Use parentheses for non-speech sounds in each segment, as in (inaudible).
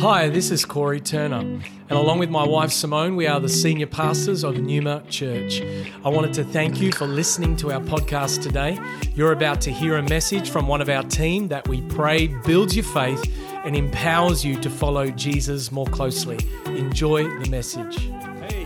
Hi, this is Corey Turner, and along with my wife Simone, we are the senior pastors of Numa Church. I wanted to thank you for listening to our podcast today. You're about to hear a message from one of our team that we pray builds your faith and empowers you to follow Jesus more closely. Enjoy the message. Hey,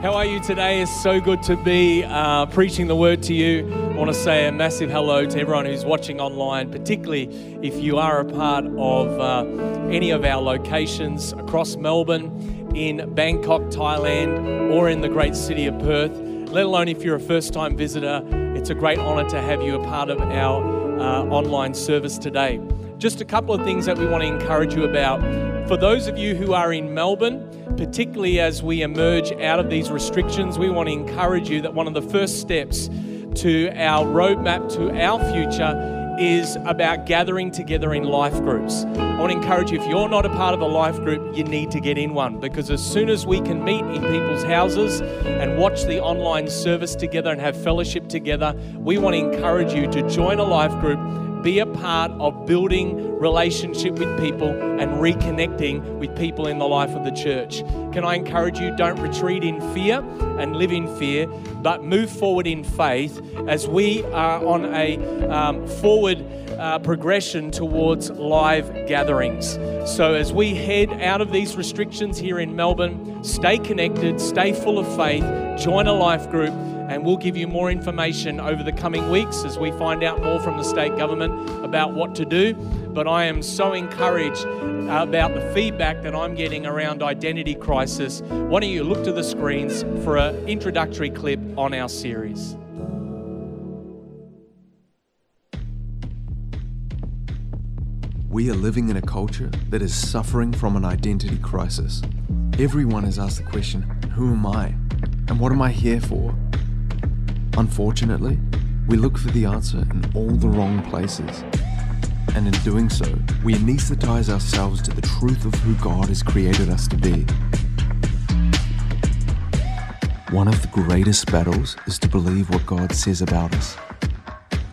how are you today? It's so good to be uh, preaching the word to you. I want to say a massive hello to everyone who's watching online, particularly if you are a part of uh, any of our locations across Melbourne, in Bangkok, Thailand, or in the great city of Perth. Let alone if you're a first time visitor, it's a great honor to have you a part of our uh, online service today. Just a couple of things that we want to encourage you about. For those of you who are in Melbourne, particularly as we emerge out of these restrictions, we want to encourage you that one of the first steps to our roadmap to our future is about gathering together in life groups. I want to encourage you if you're not a part of a life group, you need to get in one because as soon as we can meet in people's houses and watch the online service together and have fellowship together, we want to encourage you to join a life group be a part of building relationship with people and reconnecting with people in the life of the church. Can I encourage you, don't retreat in fear and live in fear, but move forward in faith as we are on a um, forward uh, progression towards live gatherings. So, as we head out of these restrictions here in Melbourne, stay connected, stay full of faith, join a life group and we'll give you more information over the coming weeks as we find out more from the state government about what to do. But I am so encouraged about the feedback that I'm getting around identity crisis. Why don't you look to the screens for an introductory clip on our series? We are living in a culture that is suffering from an identity crisis. Everyone has asked the question Who am I? And what am I here for? Unfortunately, we look for the answer in all the wrong places. And in doing so, we anesthetize ourselves to the truth of who God has created us to be. One of the greatest battles is to believe what God says about us.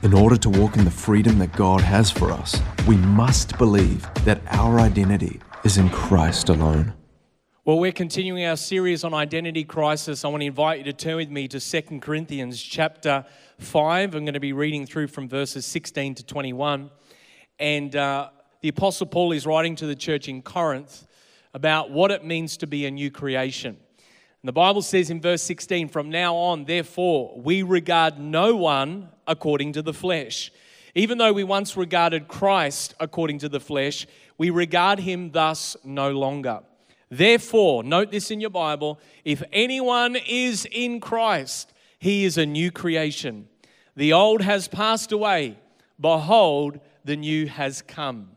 In order to walk in the freedom that God has for us, we must believe that our identity is in Christ alone. Well, we're continuing our series on identity crisis. I want to invite you to turn with me to 2 Corinthians chapter 5. I'm going to be reading through from verses 16 to 21. And uh, the Apostle Paul is writing to the church in Corinth about what it means to be a new creation. And the Bible says in verse 16, From now on, therefore, we regard no one according to the flesh. Even though we once regarded Christ according to the flesh, we regard him thus no longer. Therefore, note this in your Bible if anyone is in Christ, he is a new creation. The old has passed away. Behold, the new has come.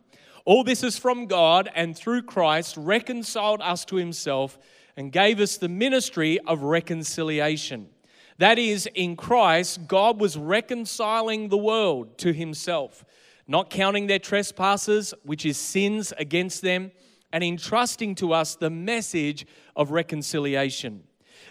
All this is from God, and through Christ reconciled us to himself and gave us the ministry of reconciliation. That is, in Christ, God was reconciling the world to himself, not counting their trespasses, which is sins against them and entrusting to us the message of reconciliation.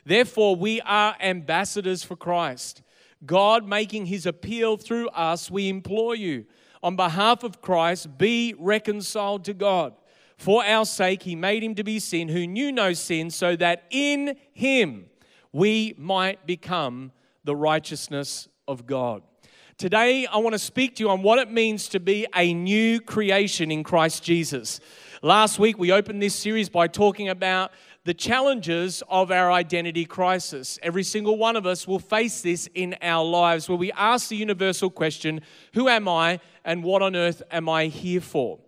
Therefore, we are ambassadors for Christ. God making his appeal through us, we implore you, on behalf of Christ, be reconciled to God. For our sake, he made him to be sin who knew no sin, so that in him we might become the righteousness of God. Today, I want to speak to you on what it means to be a new creation in Christ Jesus. Last week, we opened this series by talking about the challenges of our identity crisis. Every single one of us will face this in our lives where we ask the universal question Who am I and what on earth am I here for?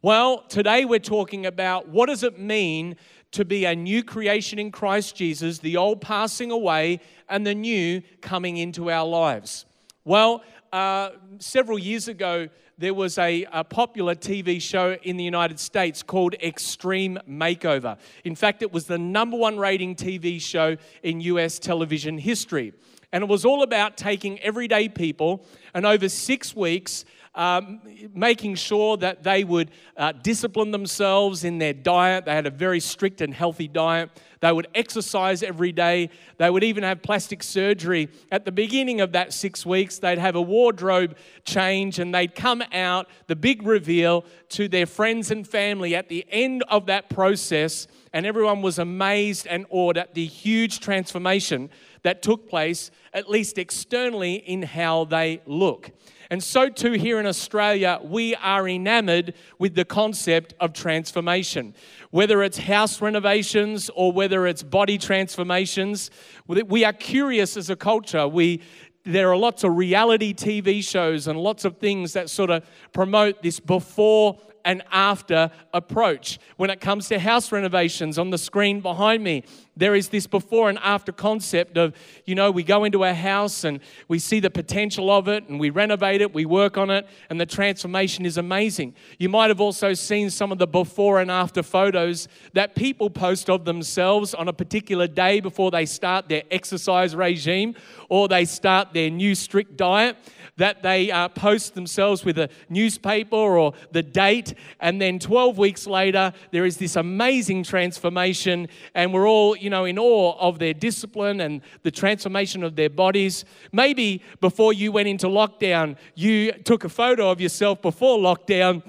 Well, today we're talking about what does it mean to be a new creation in Christ Jesus, the old passing away and the new coming into our lives. Well, uh, several years ago, there was a, a, popular TV show in the United States called Extreme Makeover. In fact, it was the number one rating TV show in US television history. And it was all about taking everyday people and over six weeks, um, making sure that they would uh, discipline themselves in their diet. They had a very strict and healthy diet. They would exercise every day. They would even have plastic surgery. At the beginning of that six weeks, they'd have a wardrobe change and they'd come out, the big reveal to their friends and family at the end of that process. And everyone was amazed and awed at the huge transformation that took place, at least externally, in how they look. And so, too, here in Australia, we are enamored with the concept of transformation. Whether it's house renovations or whether it's body transformations, we are curious as a culture. We, there are lots of reality TV shows and lots of things that sort of promote this before and after approach. When it comes to house renovations, on the screen behind me, there is this before and after concept of, you know, we go into a house and we see the potential of it and we renovate it, we work on it, and the transformation is amazing. You might have also seen some of the before and after photos that people post of themselves on a particular day before they start their exercise regime or they start their new strict diet that they uh, post themselves with a newspaper or the date, and then 12 weeks later, there is this amazing transformation, and we're all, you know, in awe of their discipline and the transformation of their bodies. Maybe before you went into lockdown, you took a photo of yourself before lockdown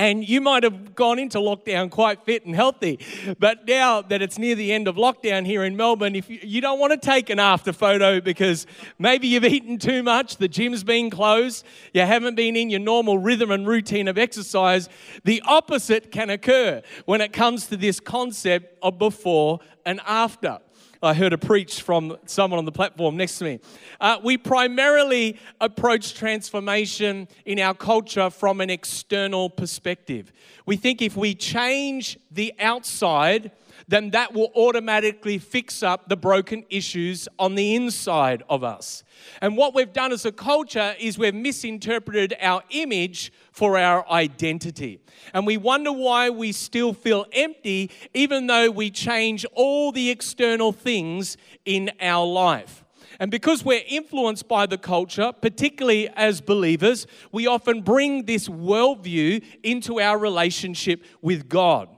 and you might have gone into lockdown quite fit and healthy. But now that it's near the end of lockdown here in Melbourne, if you, you don't want to take an after photo because maybe you've eaten too much, the gym's been closed, you haven't been in your normal rhythm and routine of exercise, the opposite can occur when it comes to this concept of before and after. I heard a preach from someone on the platform next to me. Uh, we primarily approach transformation in our culture from an external perspective. We think if we change the outside, then that will automatically fix up the broken issues on the inside of us. And what we've done as a culture is we've misinterpreted our image for our identity. And we wonder why we still feel empty, even though we change all the external things in our life. And because we're influenced by the culture, particularly as believers, we often bring this worldview into our relationship with God.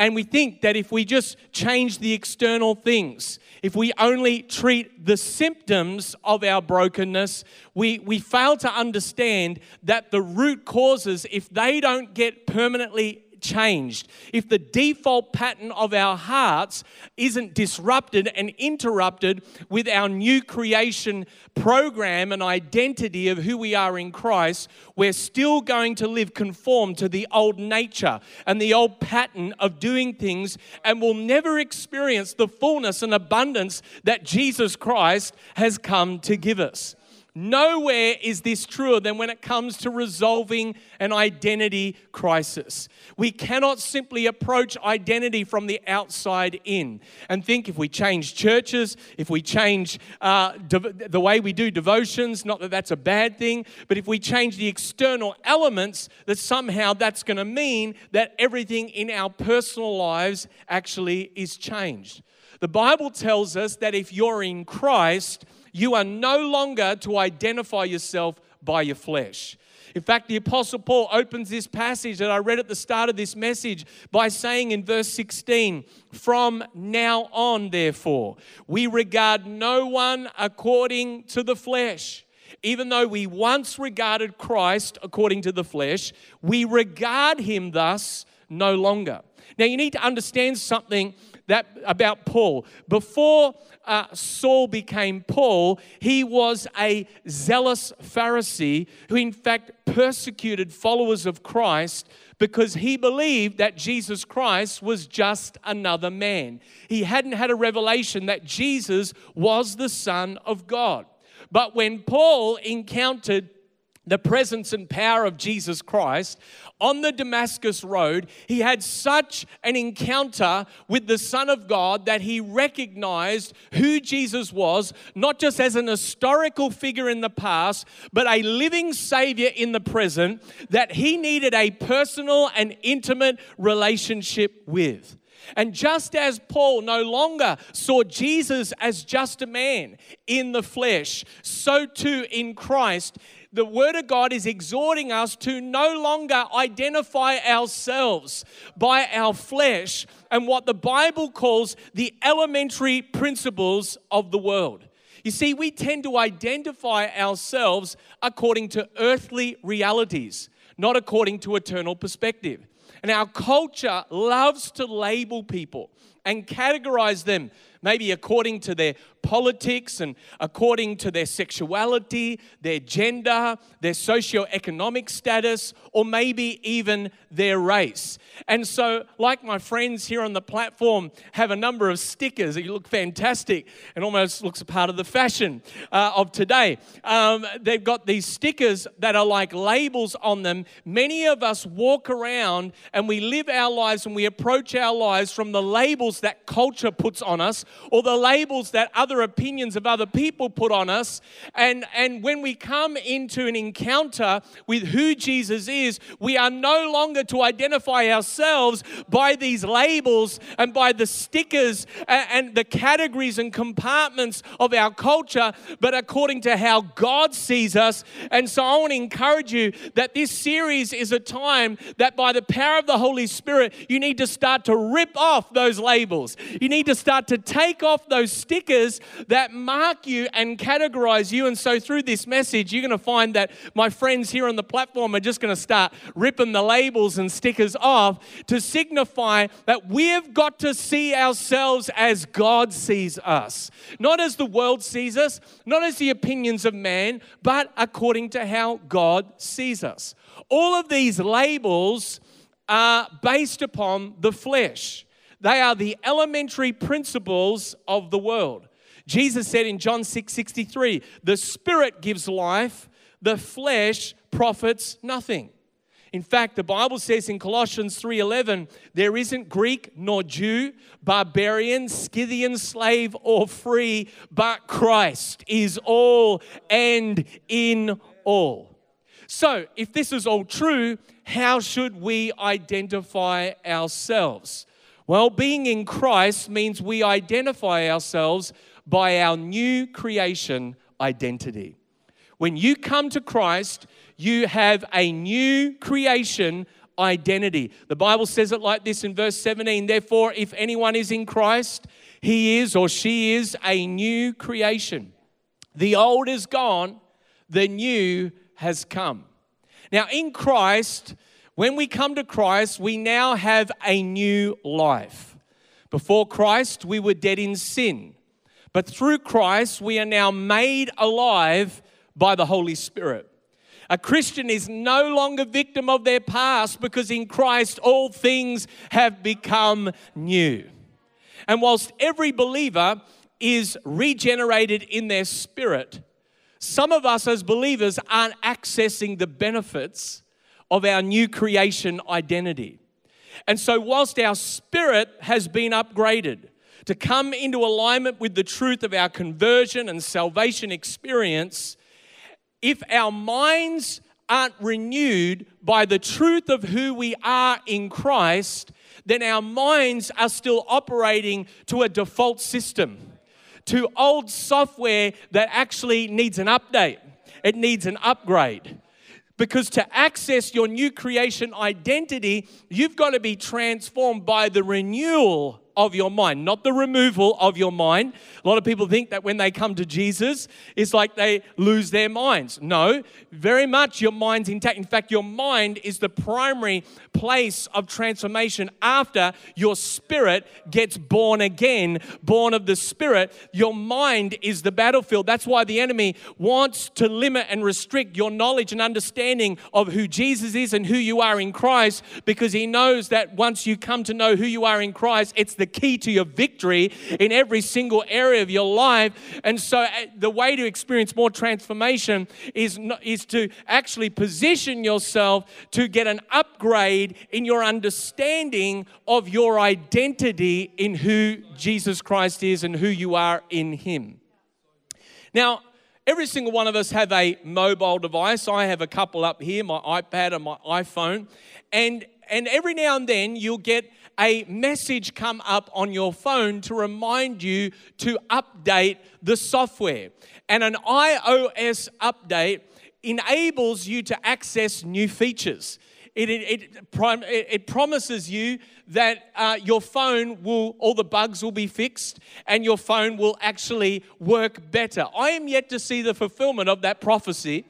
And we think that if we just change the external things, if we only treat the symptoms of our brokenness, we, we fail to understand that the root causes, if they don't get permanently changed, if the default pattern of our hearts isn't disrupted and interrupted with our new creation program and identity of who we are in Christ, we're still going to live conformed to the old nature and the old pattern of doing things and will never experience the fullness and abundance that Jesus Christ has come to give us. Nowhere is this truer than when it comes to resolving an identity crisis. We cannot simply approach identity from the outside in and think if we change churches, if we change uh, the way we do devotions, not that that's a bad thing, but if we change the external elements, that somehow that's going to mean that everything in our personal lives actually is changed. The Bible tells us that if you're in Christ, you are no longer to identify yourself by your flesh. In fact, the Apostle Paul opens this passage that I read at the start of this message by saying in verse 16, From now on, therefore, we regard no one according to the flesh. Even though we once regarded Christ according to the flesh, we regard him thus no longer. Now, you need to understand something that about Paul. Before uh, Saul became Paul, he was a zealous Pharisee who, in fact, persecuted followers of Christ because he believed that Jesus Christ was just another man. He hadn't had a revelation that Jesus was the Son of God. But when Paul encountered the presence and power of Jesus Christ, on the Damascus Road, he had such an encounter with the Son of God that he recognized who Jesus was, not just as an historical figure in the past, but a living Savior in the present that he needed a personal and intimate relationship with. And just as Paul no longer saw Jesus as just a man in the flesh, so too in Christ, the Word of God is exhorting us to no longer identify ourselves by our flesh and what the Bible calls the elementary principles of the world. You see, we tend to identify ourselves according to earthly realities, not according to eternal perspective. And our culture loves to label people and categorize them maybe according to their politics and according to their sexuality, their gender, their socio-economic status, or maybe even their race. And so, like my friends here on the platform have a number of stickers that look fantastic and almost looks a part of the fashion uh, of today. Um, they've got these stickers that are like labels on them. Many of us walk around and we live our lives and we approach our lives from the labels that culture puts on us or the labels that other opinions of other people put on us. And, and when we come into an encounter with who Jesus is, we are no longer to identify ourselves by these labels and by the stickers and, and the categories and compartments of our culture, but according to how God sees us. And so I want to encourage you that this series is a time that by the power of the Holy Spirit, you need to start to rip off those labels. You need to start to take off those stickers that mark you and categorize you. And so, through this message, you're going to find that my friends here on the platform are just going to start ripping the labels and stickers off to signify that we've got to see ourselves as God sees us, not as the world sees us, not as the opinions of man, but according to how God sees us. All of these labels are based upon the flesh. They are the elementary principles of the world. Jesus said in John 6 63, the spirit gives life, the flesh profits nothing. In fact, the Bible says in Colossians 3:11, there isn't Greek nor Jew, barbarian, Scythian, slave or free, but Christ is all and in all. So, if this is all true, how should we identify ourselves? Well, being in Christ means we identify ourselves by our new creation identity. When you come to Christ, you have a new creation identity. The Bible says it like this in verse 17 Therefore, if anyone is in Christ, he is or she is a new creation. The old is gone, the new has come. Now, in Christ, when we come to Christ, we now have a new life. Before Christ, we were dead in sin. But through Christ, we are now made alive by the Holy Spirit. A Christian is no longer victim of their past because in Christ all things have become new. And whilst every believer is regenerated in their spirit, some of us as believers aren't accessing the benefits of our new creation identity. And so, whilst our spirit has been upgraded to come into alignment with the truth of our conversion and salvation experience, if our minds aren't renewed by the truth of who we are in Christ, then our minds are still operating to a default system, to old software that actually needs an update, it needs an upgrade. Because to access your new creation identity, you've got to be transformed by the renewal of your mind, not the removal of your mind. A lot of people think that when they come to Jesus, it's like they lose their minds. No, very much your mind's intact. In fact, your mind is the primary place of transformation after your spirit gets born again, born of the spirit. Your mind is the battlefield. That's why the enemy wants to limit and restrict your knowledge and understanding of who Jesus is and who you are in Christ because he knows that once you come to know who you are in Christ, it's the key to your victory in every single area of your life. And so, uh, the way to experience more transformation is, is to actually position yourself to get an upgrade in your understanding of your identity in who Jesus Christ is and who you are in Him. Now, every single one of us have a mobile device. I have a couple up here, my iPad and my iPhone. And and every now and then you'll get a message come up on your phone to remind you to update the software. And an iOS update enables you to access new features. It, it, it, it promises you that uh, your phone will, all the bugs will be fixed and your phone will actually work better. I am yet to see the fulfillment of that prophecy,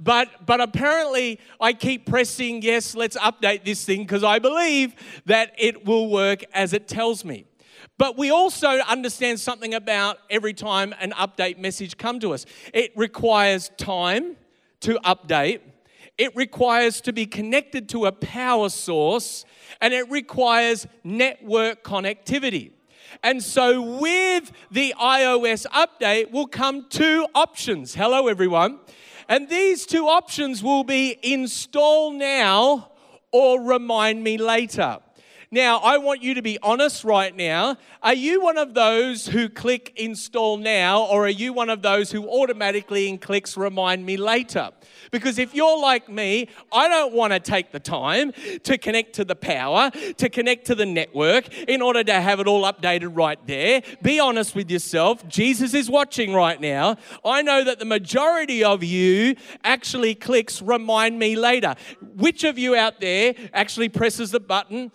but, but apparently I keep pressing, yes, let's update this thing because I believe that it will work as it tells me. But we also understand something about every time an update message come to us. It requires time to update. It requires to be connected to a power source and it requires network connectivity. And so, with the iOS update, will come two options. Hello, everyone. And these two options will be install now or remind me later. Now, I want you to be honest right now. Are you one of those who click install now, or are you one of those who automatically clicks remind me later? Because if you're like me, I don't want to take the time to connect to the power, to connect to the network in order to have it all updated right there. Be honest with yourself. Jesus is watching right now. I know that the majority of you actually clicks remind me later. Which of you out there actually presses the button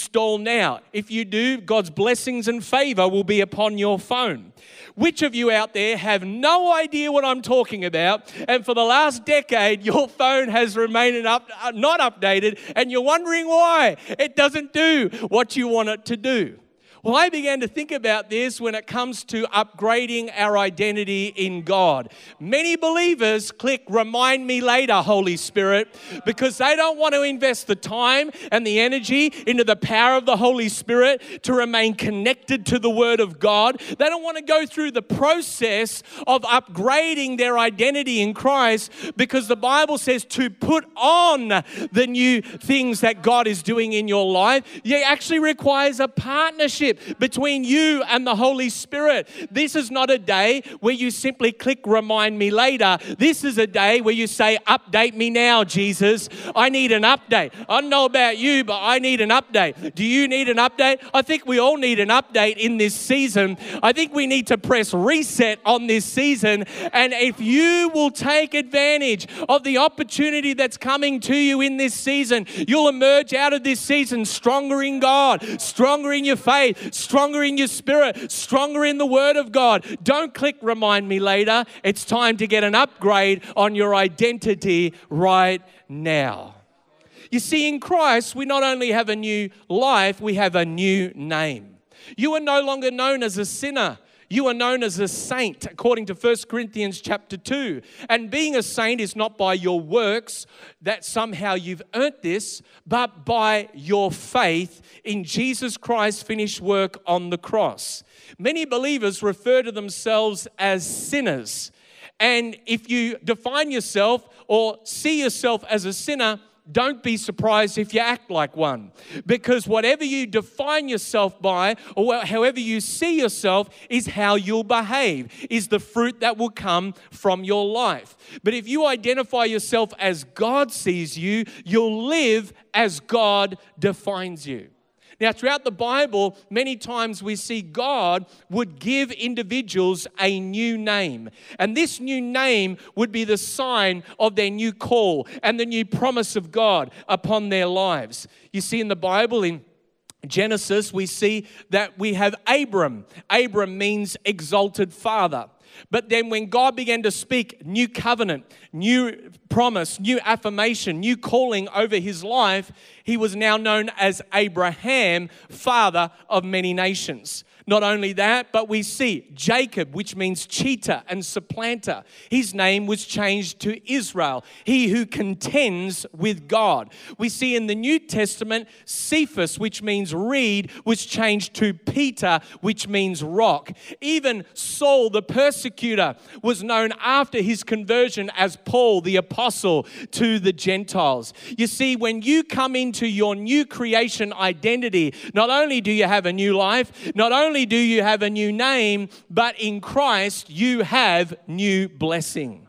install now? If you do, God's blessings and favor will be upon your phone. Which of you out there have no idea what I'm talking about? And for the last decade, your phone has remained up, uh, not updated, and you're wondering why it doesn't do what you want it to do. Well, I began to think about this when it comes to upgrading our identity in God. Many believers click remind me later, Holy Spirit, because they don't want to invest the time and the energy into the power of the Holy Spirit to remain connected to the Word of God. They don't want to go through the process of upgrading their identity in Christ because the Bible says to put on the new things that God is doing in your life. It actually requires a partnership relationship between you and the Holy Spirit. This is not a day where you simply click remind me later. This is a day where you say, Update me now, Jesus. I need an update. I don't know about you, but I need an update. Do you need an update? I think we all need an update in this season. I think we need to press reset on this season. And if you will take advantage of the opportunity that's coming to you in this season, you'll emerge out of this season stronger in God, stronger in your faith, stronger in your spirit, stronger in the Word of God. Don't click remind me later. It's time to get an upgrade on your identity right now. You see, in Christ, we not only have a new life, we have a new name. You are no longer known as a sinner. You are known as a saint according to 1 Corinthians chapter 2. And being a saint is not by your works that somehow you've earned this, but by your faith in Jesus Christ's finished work on the cross. Many believers refer to themselves as sinners. And if you define yourself or see yourself as a sinner, don't be surprised if you act like one. Because whatever you define yourself by, or however you see yourself, is how you'll behave, is the fruit that will come from your life. But if you identify yourself as God sees you, you'll live as God defines you. Now, throughout the Bible, many times we see God would give individuals a new name. And this new name would be the sign of their new call and the new promise of God upon their lives. You see in the Bible, in Genesis, we see that we have Abram. Abram means exalted father. But then when God began to speak new covenant, new promise, new affirmation, new calling over his life, he was now known as Abraham, father of many nations. Not only that, but we see Jacob, which means cheater and supplanter. His name was changed to Israel, he who contends with God. We see in the New Testament, Cephas, which means reed, was changed to Peter, which means rock. Even Saul, the persecutor, was known after his conversion as Paul, the apostle to the Gentiles. You see, when you come into your new creation identity, not only do you have a new life, not only only do you have a new name, but in Christ you have new blessing.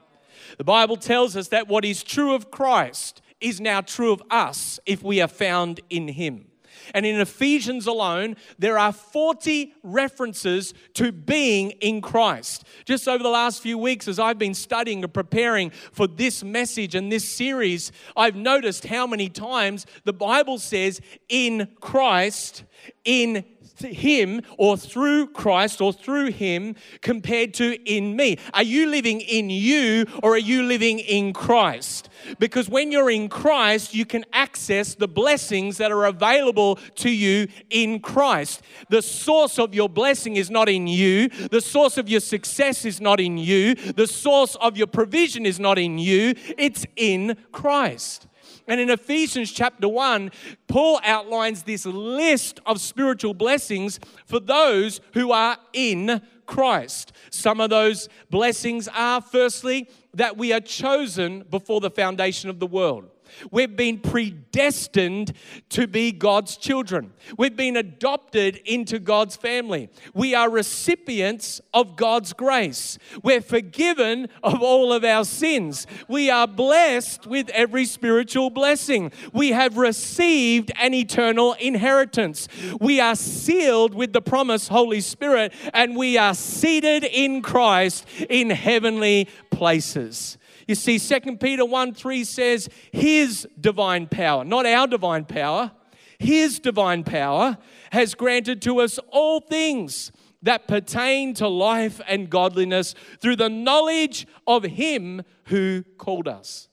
The Bible tells us that what is true of Christ is now true of us if we are found in Him. And in Ephesians alone, there are 40 references to being in Christ. Just over the last few weeks, as I've been studying and preparing for this message and this series, I've noticed how many times the Bible says, in Christ, in him or through Christ or through him compared to in me? Are you living in you or are you living in Christ? Because when you're in Christ, you can access the blessings that are available to you in Christ. The source of your blessing is not in you, the source of your success is not in you, the source of your provision is not in you, it's in Christ. And in Ephesians chapter 1, Paul outlines this list of spiritual blessings for those who are in Christ. Some of those blessings are, firstly, that we are chosen before the foundation of the world. We've been predestined to be God's children. We've been adopted into God's family. We are recipients of God's grace. We're forgiven of all of our sins. We are blessed with every spiritual blessing. We have received an eternal inheritance. We are sealed with the promise, Holy Spirit, and we are seated in Christ in heavenly places. You see, 2 Peter 1 3 says, His divine power, not our divine power, His divine power has granted to us all things that pertain to life and godliness through the knowledge of Him who called us.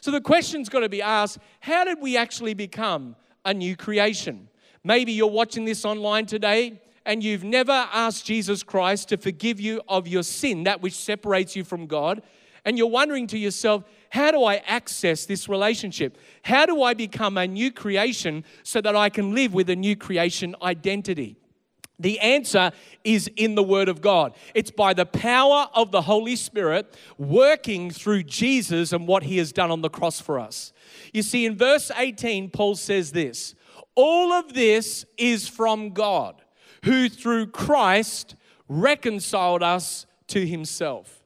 So the question's got to be asked how did we actually become a new creation? Maybe you're watching this online today and you've never asked Jesus Christ to forgive you of your sin, that which separates you from God and you're wondering to yourself, how do I access this relationship? How do I become a new creation so that I can live with a new creation identity? The answer is in the Word of God. It's by the power of the Holy Spirit working through Jesus and what He has done on the cross for us. You see, in verse 18, Paul says this All of this is from God, who through Christ reconciled us to Himself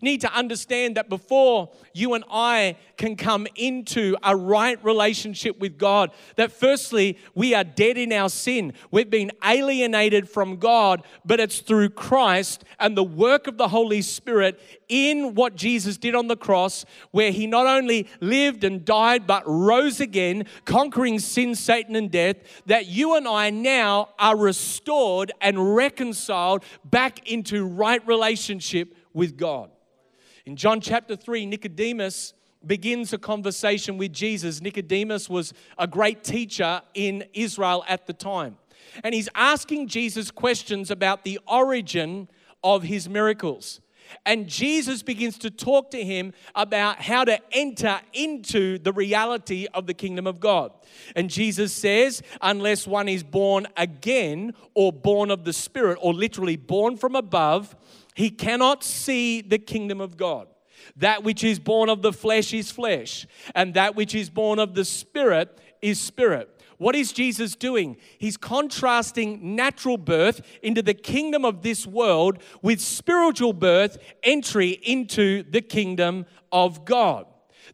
you need to understand that before you and I can come into a right relationship with God, that firstly, we are dead in our sin. We've been alienated from God, but it's through Christ and the work of the Holy Spirit in what Jesus did on the cross, where he not only lived and died, but rose again, conquering sin, Satan, and death, that you and I now are restored and reconciled back into right relationship with God. In John chapter 3, Nicodemus begins a conversation with Jesus. Nicodemus was a great teacher in Israel at the time. And he's asking Jesus questions about the origin of his miracles. And Jesus begins to talk to him about how to enter into the reality of the kingdom of God. And Jesus says, unless one is born again or born of the Spirit, or literally born from above, he cannot see the kingdom of God. That which is born of the flesh is flesh, and that which is born of the spirit is spirit. What is Jesus doing? He's contrasting natural birth into the kingdom of this world with spiritual birth, entry into the kingdom of God.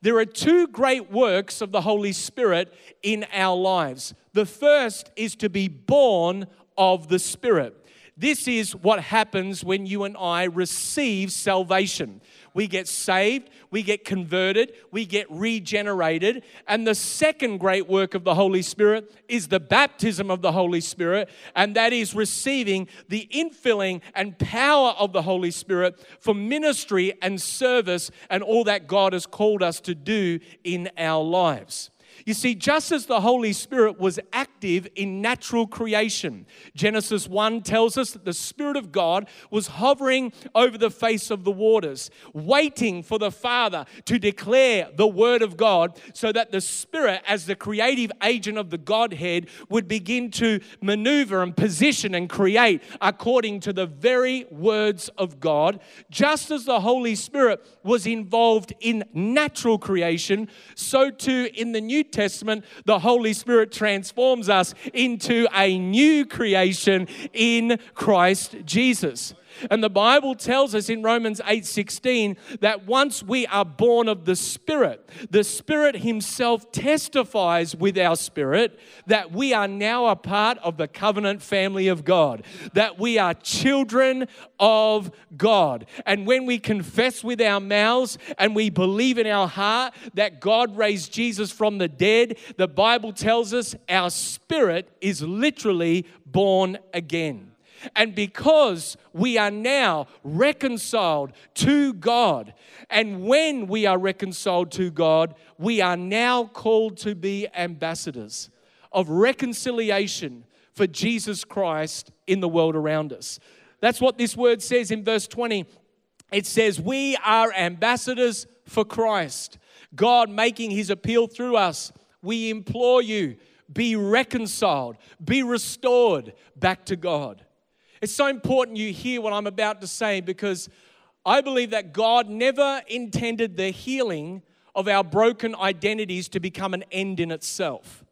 There are two great works of the Holy Spirit in our lives. The first is to be born of the Spirit. This is what happens when you and I receive salvation. We get saved, we get converted, we get regenerated. And the second great work of the Holy Spirit is the baptism of the Holy Spirit, and that is receiving the infilling and power of the Holy Spirit for ministry and service and all that God has called us to do in our lives. You see, just as the Holy Spirit was active in natural creation, Genesis 1 tells us that the Spirit of God was hovering over the face of the waters, waiting for the Father to declare the Word of God so that the Spirit, as the creative agent of the Godhead, would begin to maneuver and position and create according to the very words of God. Just as the Holy Spirit was involved in natural creation, so too in the New Testament, the Holy Spirit transforms us into a new creation in Christ Jesus. And the Bible tells us in Romans 8:16 that once we are born of the Spirit, the Spirit himself testifies with our spirit that we are now a part of the covenant family of God, that we are children of God. And when we confess with our mouths and we believe in our heart that God raised Jesus from the dead, the Bible tells us our spirit is literally born again. And because we are now reconciled to God, and when we are reconciled to God, we are now called to be ambassadors of reconciliation for Jesus Christ in the world around us. That's what this word says in verse 20. It says, We are ambassadors for Christ. God making his appeal through us. We implore you, be reconciled, be restored back to God. It's so important you hear what I'm about to say because I believe that God never intended the healing of our broken identities to become an end in itself.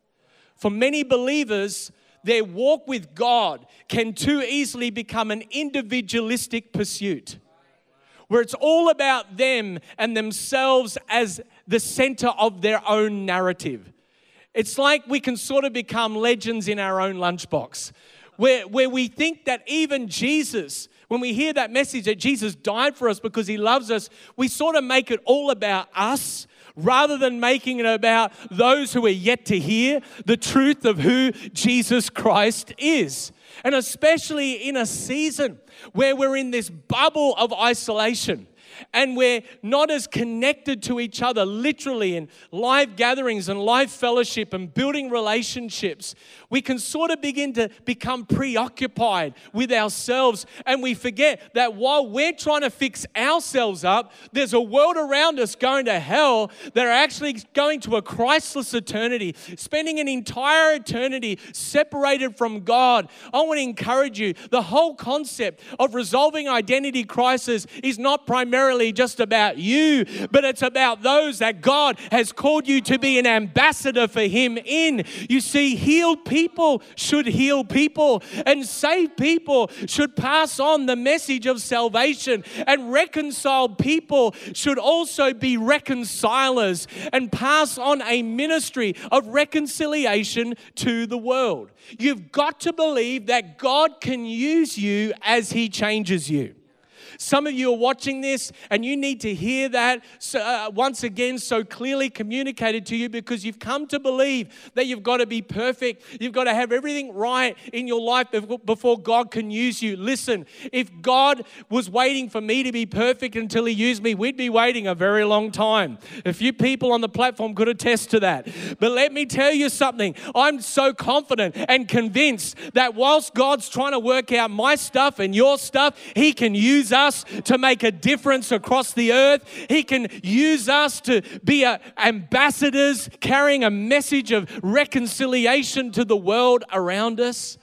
For many believers, their walk with God can too easily become an individualistic pursuit where it's all about them and themselves as the center of their own narrative. It's like we can sort of become legends in our own lunchbox where, where we think that even Jesus, when we hear that message that Jesus died for us because he loves us, we sort of make it all about us rather than making it about those who are yet to hear the truth of who Jesus Christ is. And especially in a season where we're in this bubble of isolation and we're not as connected to each other literally in live gatherings and live fellowship and building relationships, we can sort of begin to become preoccupied with ourselves and we forget that while we're trying to fix ourselves up, there's a world around us going to hell that are actually going to a Christless eternity, spending an entire eternity separated from God. I want to encourage you the whole concept of resolving identity crisis is not primarily just about you, but it's about those that God has called you to be an ambassador for Him in. You see, healed people people should heal people, and saved people should pass on the message of salvation, and reconciled people should also be reconcilers and pass on a ministry of reconciliation to the world. You've got to believe that God can use you as He changes you. Some of you are watching this and you need to hear that so, uh, once again so clearly communicated to you because you've come to believe that you've got to be perfect. You've got to have everything right in your life before God can use you. Listen, if God was waiting for me to be perfect until He used me, we'd be waiting a very long time. A few people on the platform could attest to that. But let me tell you something. I'm so confident and convinced that whilst God's trying to work out my stuff and your stuff, He can use us us to make a difference across the earth. He can use us to be uh, ambassadors carrying a message of reconciliation to the world around us.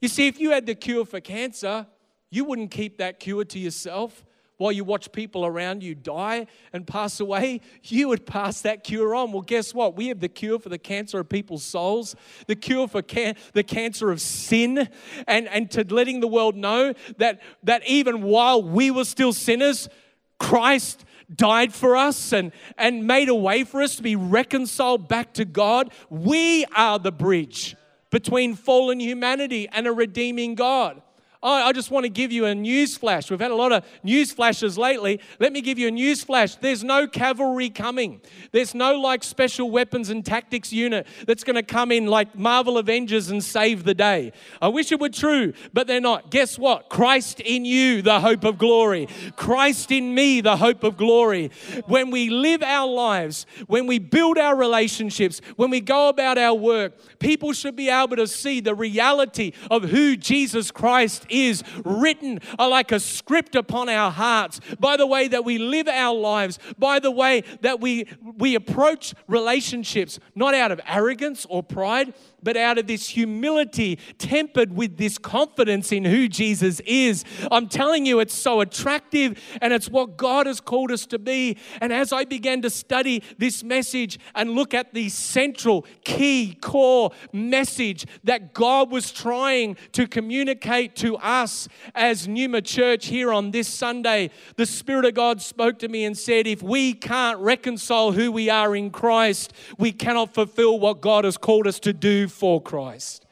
You see, if you had the cure for cancer, you wouldn't keep that cure to yourself while you watch people around you die and pass away, you would pass that cure on. Well, guess what? We have the cure for the cancer of people's souls, the cure for can- the cancer of sin, and, and to letting the world know that, that even while we were still sinners, Christ died for us and, and made a way for us to be reconciled back to God. We are the bridge between fallen humanity and a redeeming God. I just want to give you a news flash. We've had a lot of news flashes lately. Let me give you a news flash. There's no cavalry coming. There's no like special weapons and tactics unit that's going to come in like Marvel Avengers and save the day. I wish it were true, but they're not. Guess what? Christ in you, the hope of glory. Christ in me, the hope of glory. When we live our lives, when we build our relationships, when we go about our work, people should be able to see the reality of who Jesus Christ is written like a script upon our hearts by the way that we live our lives, by the way that we, we approach relationships, not out of arrogance or pride, but out of this humility tempered with this confidence in who Jesus is. I'm telling you, it's so attractive and it's what God has called us to be. And as I began to study this message and look at the central, key, core message that God was trying to communicate to us as Numa Church here on this Sunday, the Spirit of God spoke to me and said, If we can't reconcile who we are in Christ, we cannot fulfill what God has called us to do for Christ.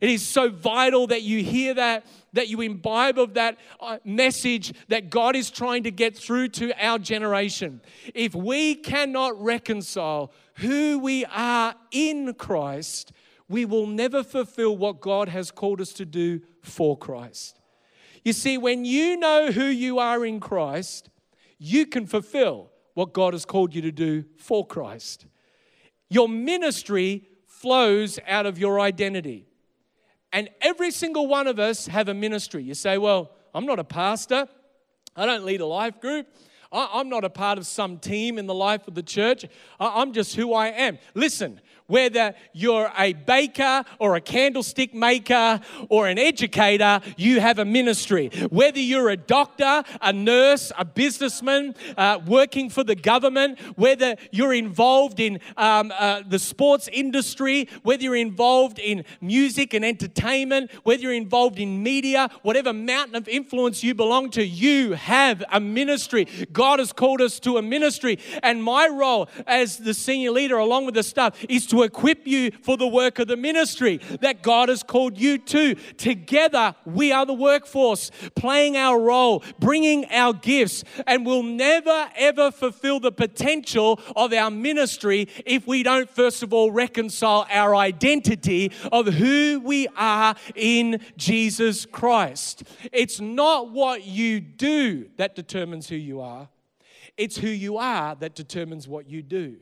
It is so vital that you hear that, that you imbibe of that uh, message that God is trying to get through to our generation. If we cannot reconcile who we are in Christ, we will never fulfill what God has called us to do for Christ. You see, when you know who you are in Christ, you can fulfill what God has called you to do for Christ. Your ministry flows out of your identity. And every single one of us have a ministry. You say, Well, I'm not a pastor, I don't lead a life group. I'm not a part of some team in the life of the church. I'm just who I am. Listen, whether you're a baker or a candlestick maker or an educator, you have a ministry. Whether you're a doctor, a nurse, a businessman, uh, working for the government, whether you're involved in um, uh, the sports industry, whether you're involved in music and entertainment, whether you're involved in media, whatever mountain of influence you belong to, you have a ministry. God has called us to a ministry. And my role as the senior leader, along with the staff, is to to equip you for the work of the ministry that God has called you to. Together, we are the workforce, playing our role, bringing our gifts, and we'll never ever fulfill the potential of our ministry if we don't, first of all, reconcile our identity of who we are in Jesus Christ. It's not what you do that determines who you are. It's who you are that determines what you do.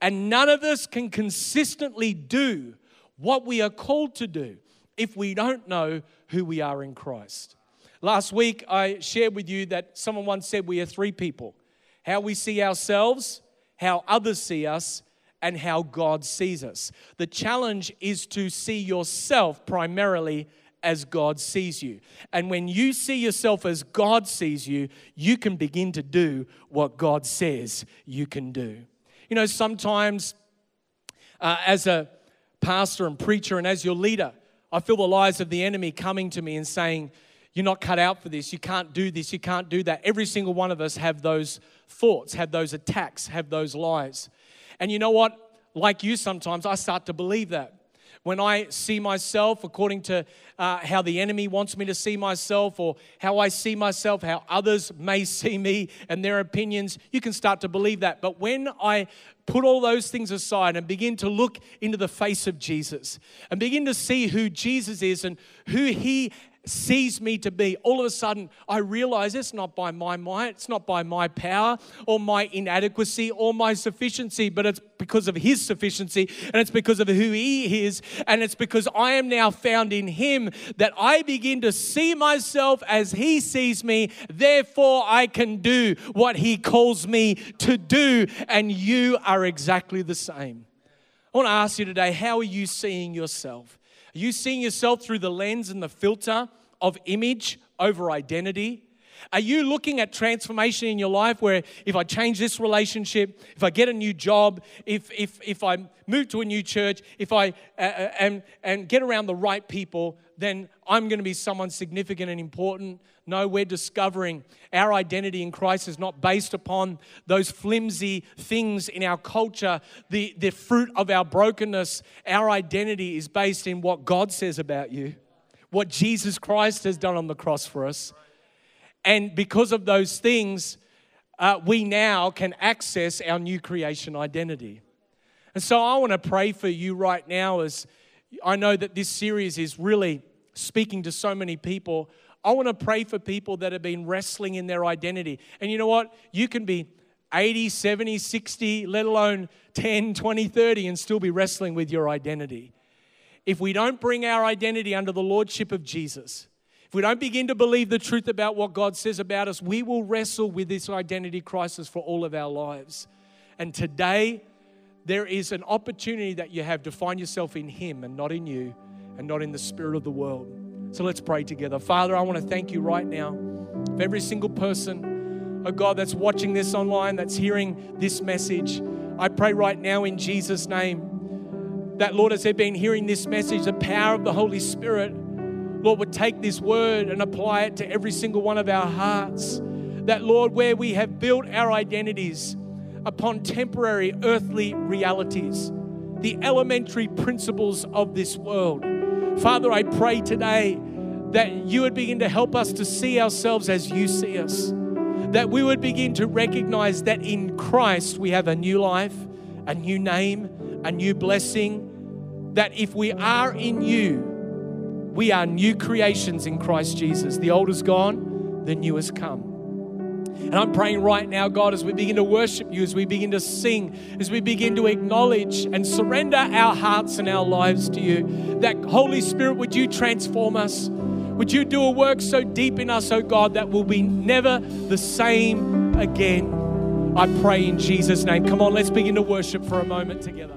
And none of us can consistently do what we are called to do if we don't know who we are in Christ. Last week, I shared with you that someone once said we are three people how we see ourselves, how others see us, and how God sees us. The challenge is to see yourself primarily as God sees you. And when you see yourself as God sees you, you can begin to do what God says you can do. You know, sometimes uh, as a pastor and preacher and as your leader, I feel the lies of the enemy coming to me and saying, You're not cut out for this. You can't do this. You can't do that. Every single one of us have those thoughts, have those attacks, have those lies. And you know what? Like you, sometimes I start to believe that when I see myself according to uh, how the enemy wants me to see myself or how I see myself, how others may (laughs) see me and their opinions, you can start to believe that. But when I put all those things aside and begin to look into the face of Jesus and begin to see who Jesus is and who he sees me to be, all of a sudden I realize it's not by my might, it's not by my power or my inadequacy or my sufficiency, but it's because of His sufficiency and it's because of who He is. And it's because I am now found in Him that I begin to see myself as He sees me. Therefore, I can do what He calls me to do. And you are exactly the same. I want to ask you today how are you seeing yourself? You seeing yourself through the lens and the filter of image over identity? Are you looking at transformation in your life where if I change this relationship, if I get a new job, if, if, if I move to a new church, if I uh, uh and, and get around the right people, then I'm going to be someone significant and important? No, we're discovering our identity in Christ is not based upon those flimsy things in our culture, the, the fruit of our brokenness. Our identity is based in what God says about you, what Jesus Christ has done on the cross for us. And because of those things, uh, we now can access our new creation identity. And so I want to pray for you right now as I know that this series is really speaking to so many people. I want to pray for people that have been wrestling in their identity. And you know what? You can be 80, 70, 60, let alone 10, 20, 30, and still be wrestling with your identity. If we don't bring our identity under the lordship of Jesus, if we don't begin to believe the truth about what God says about us, we will wrestle with this identity crisis for all of our lives. And today, there is an opportunity that you have to find yourself in Him and not in you and not in the spirit of the world. So let's pray together. Father, I want to thank you right now for every single person, oh God, that's watching this online, that's hearing this message. I pray right now in Jesus' name that, Lord, as they've been hearing this message, the power of the Holy Spirit, Lord, would take this word and apply it to every single one of our hearts. That, Lord, where we have built our identities upon temporary earthly realities, the elementary principles of this world. Father, I pray today that you would begin to help us to see ourselves as you see us. That we would begin to recognize that in Christ we have a new life, a new name, a new blessing. That if we are in you, we are new creations in Christ Jesus. The old is gone, the new has come. And I'm praying right now, God, as we begin to worship you, as we begin to sing, as we begin to acknowledge and surrender our hearts and our lives to you, that Holy Spirit, would you transform us? Would you do a work so deep in us, oh God, that we'll be never the same again? I pray in Jesus' name. Come on, let's begin to worship for a moment together.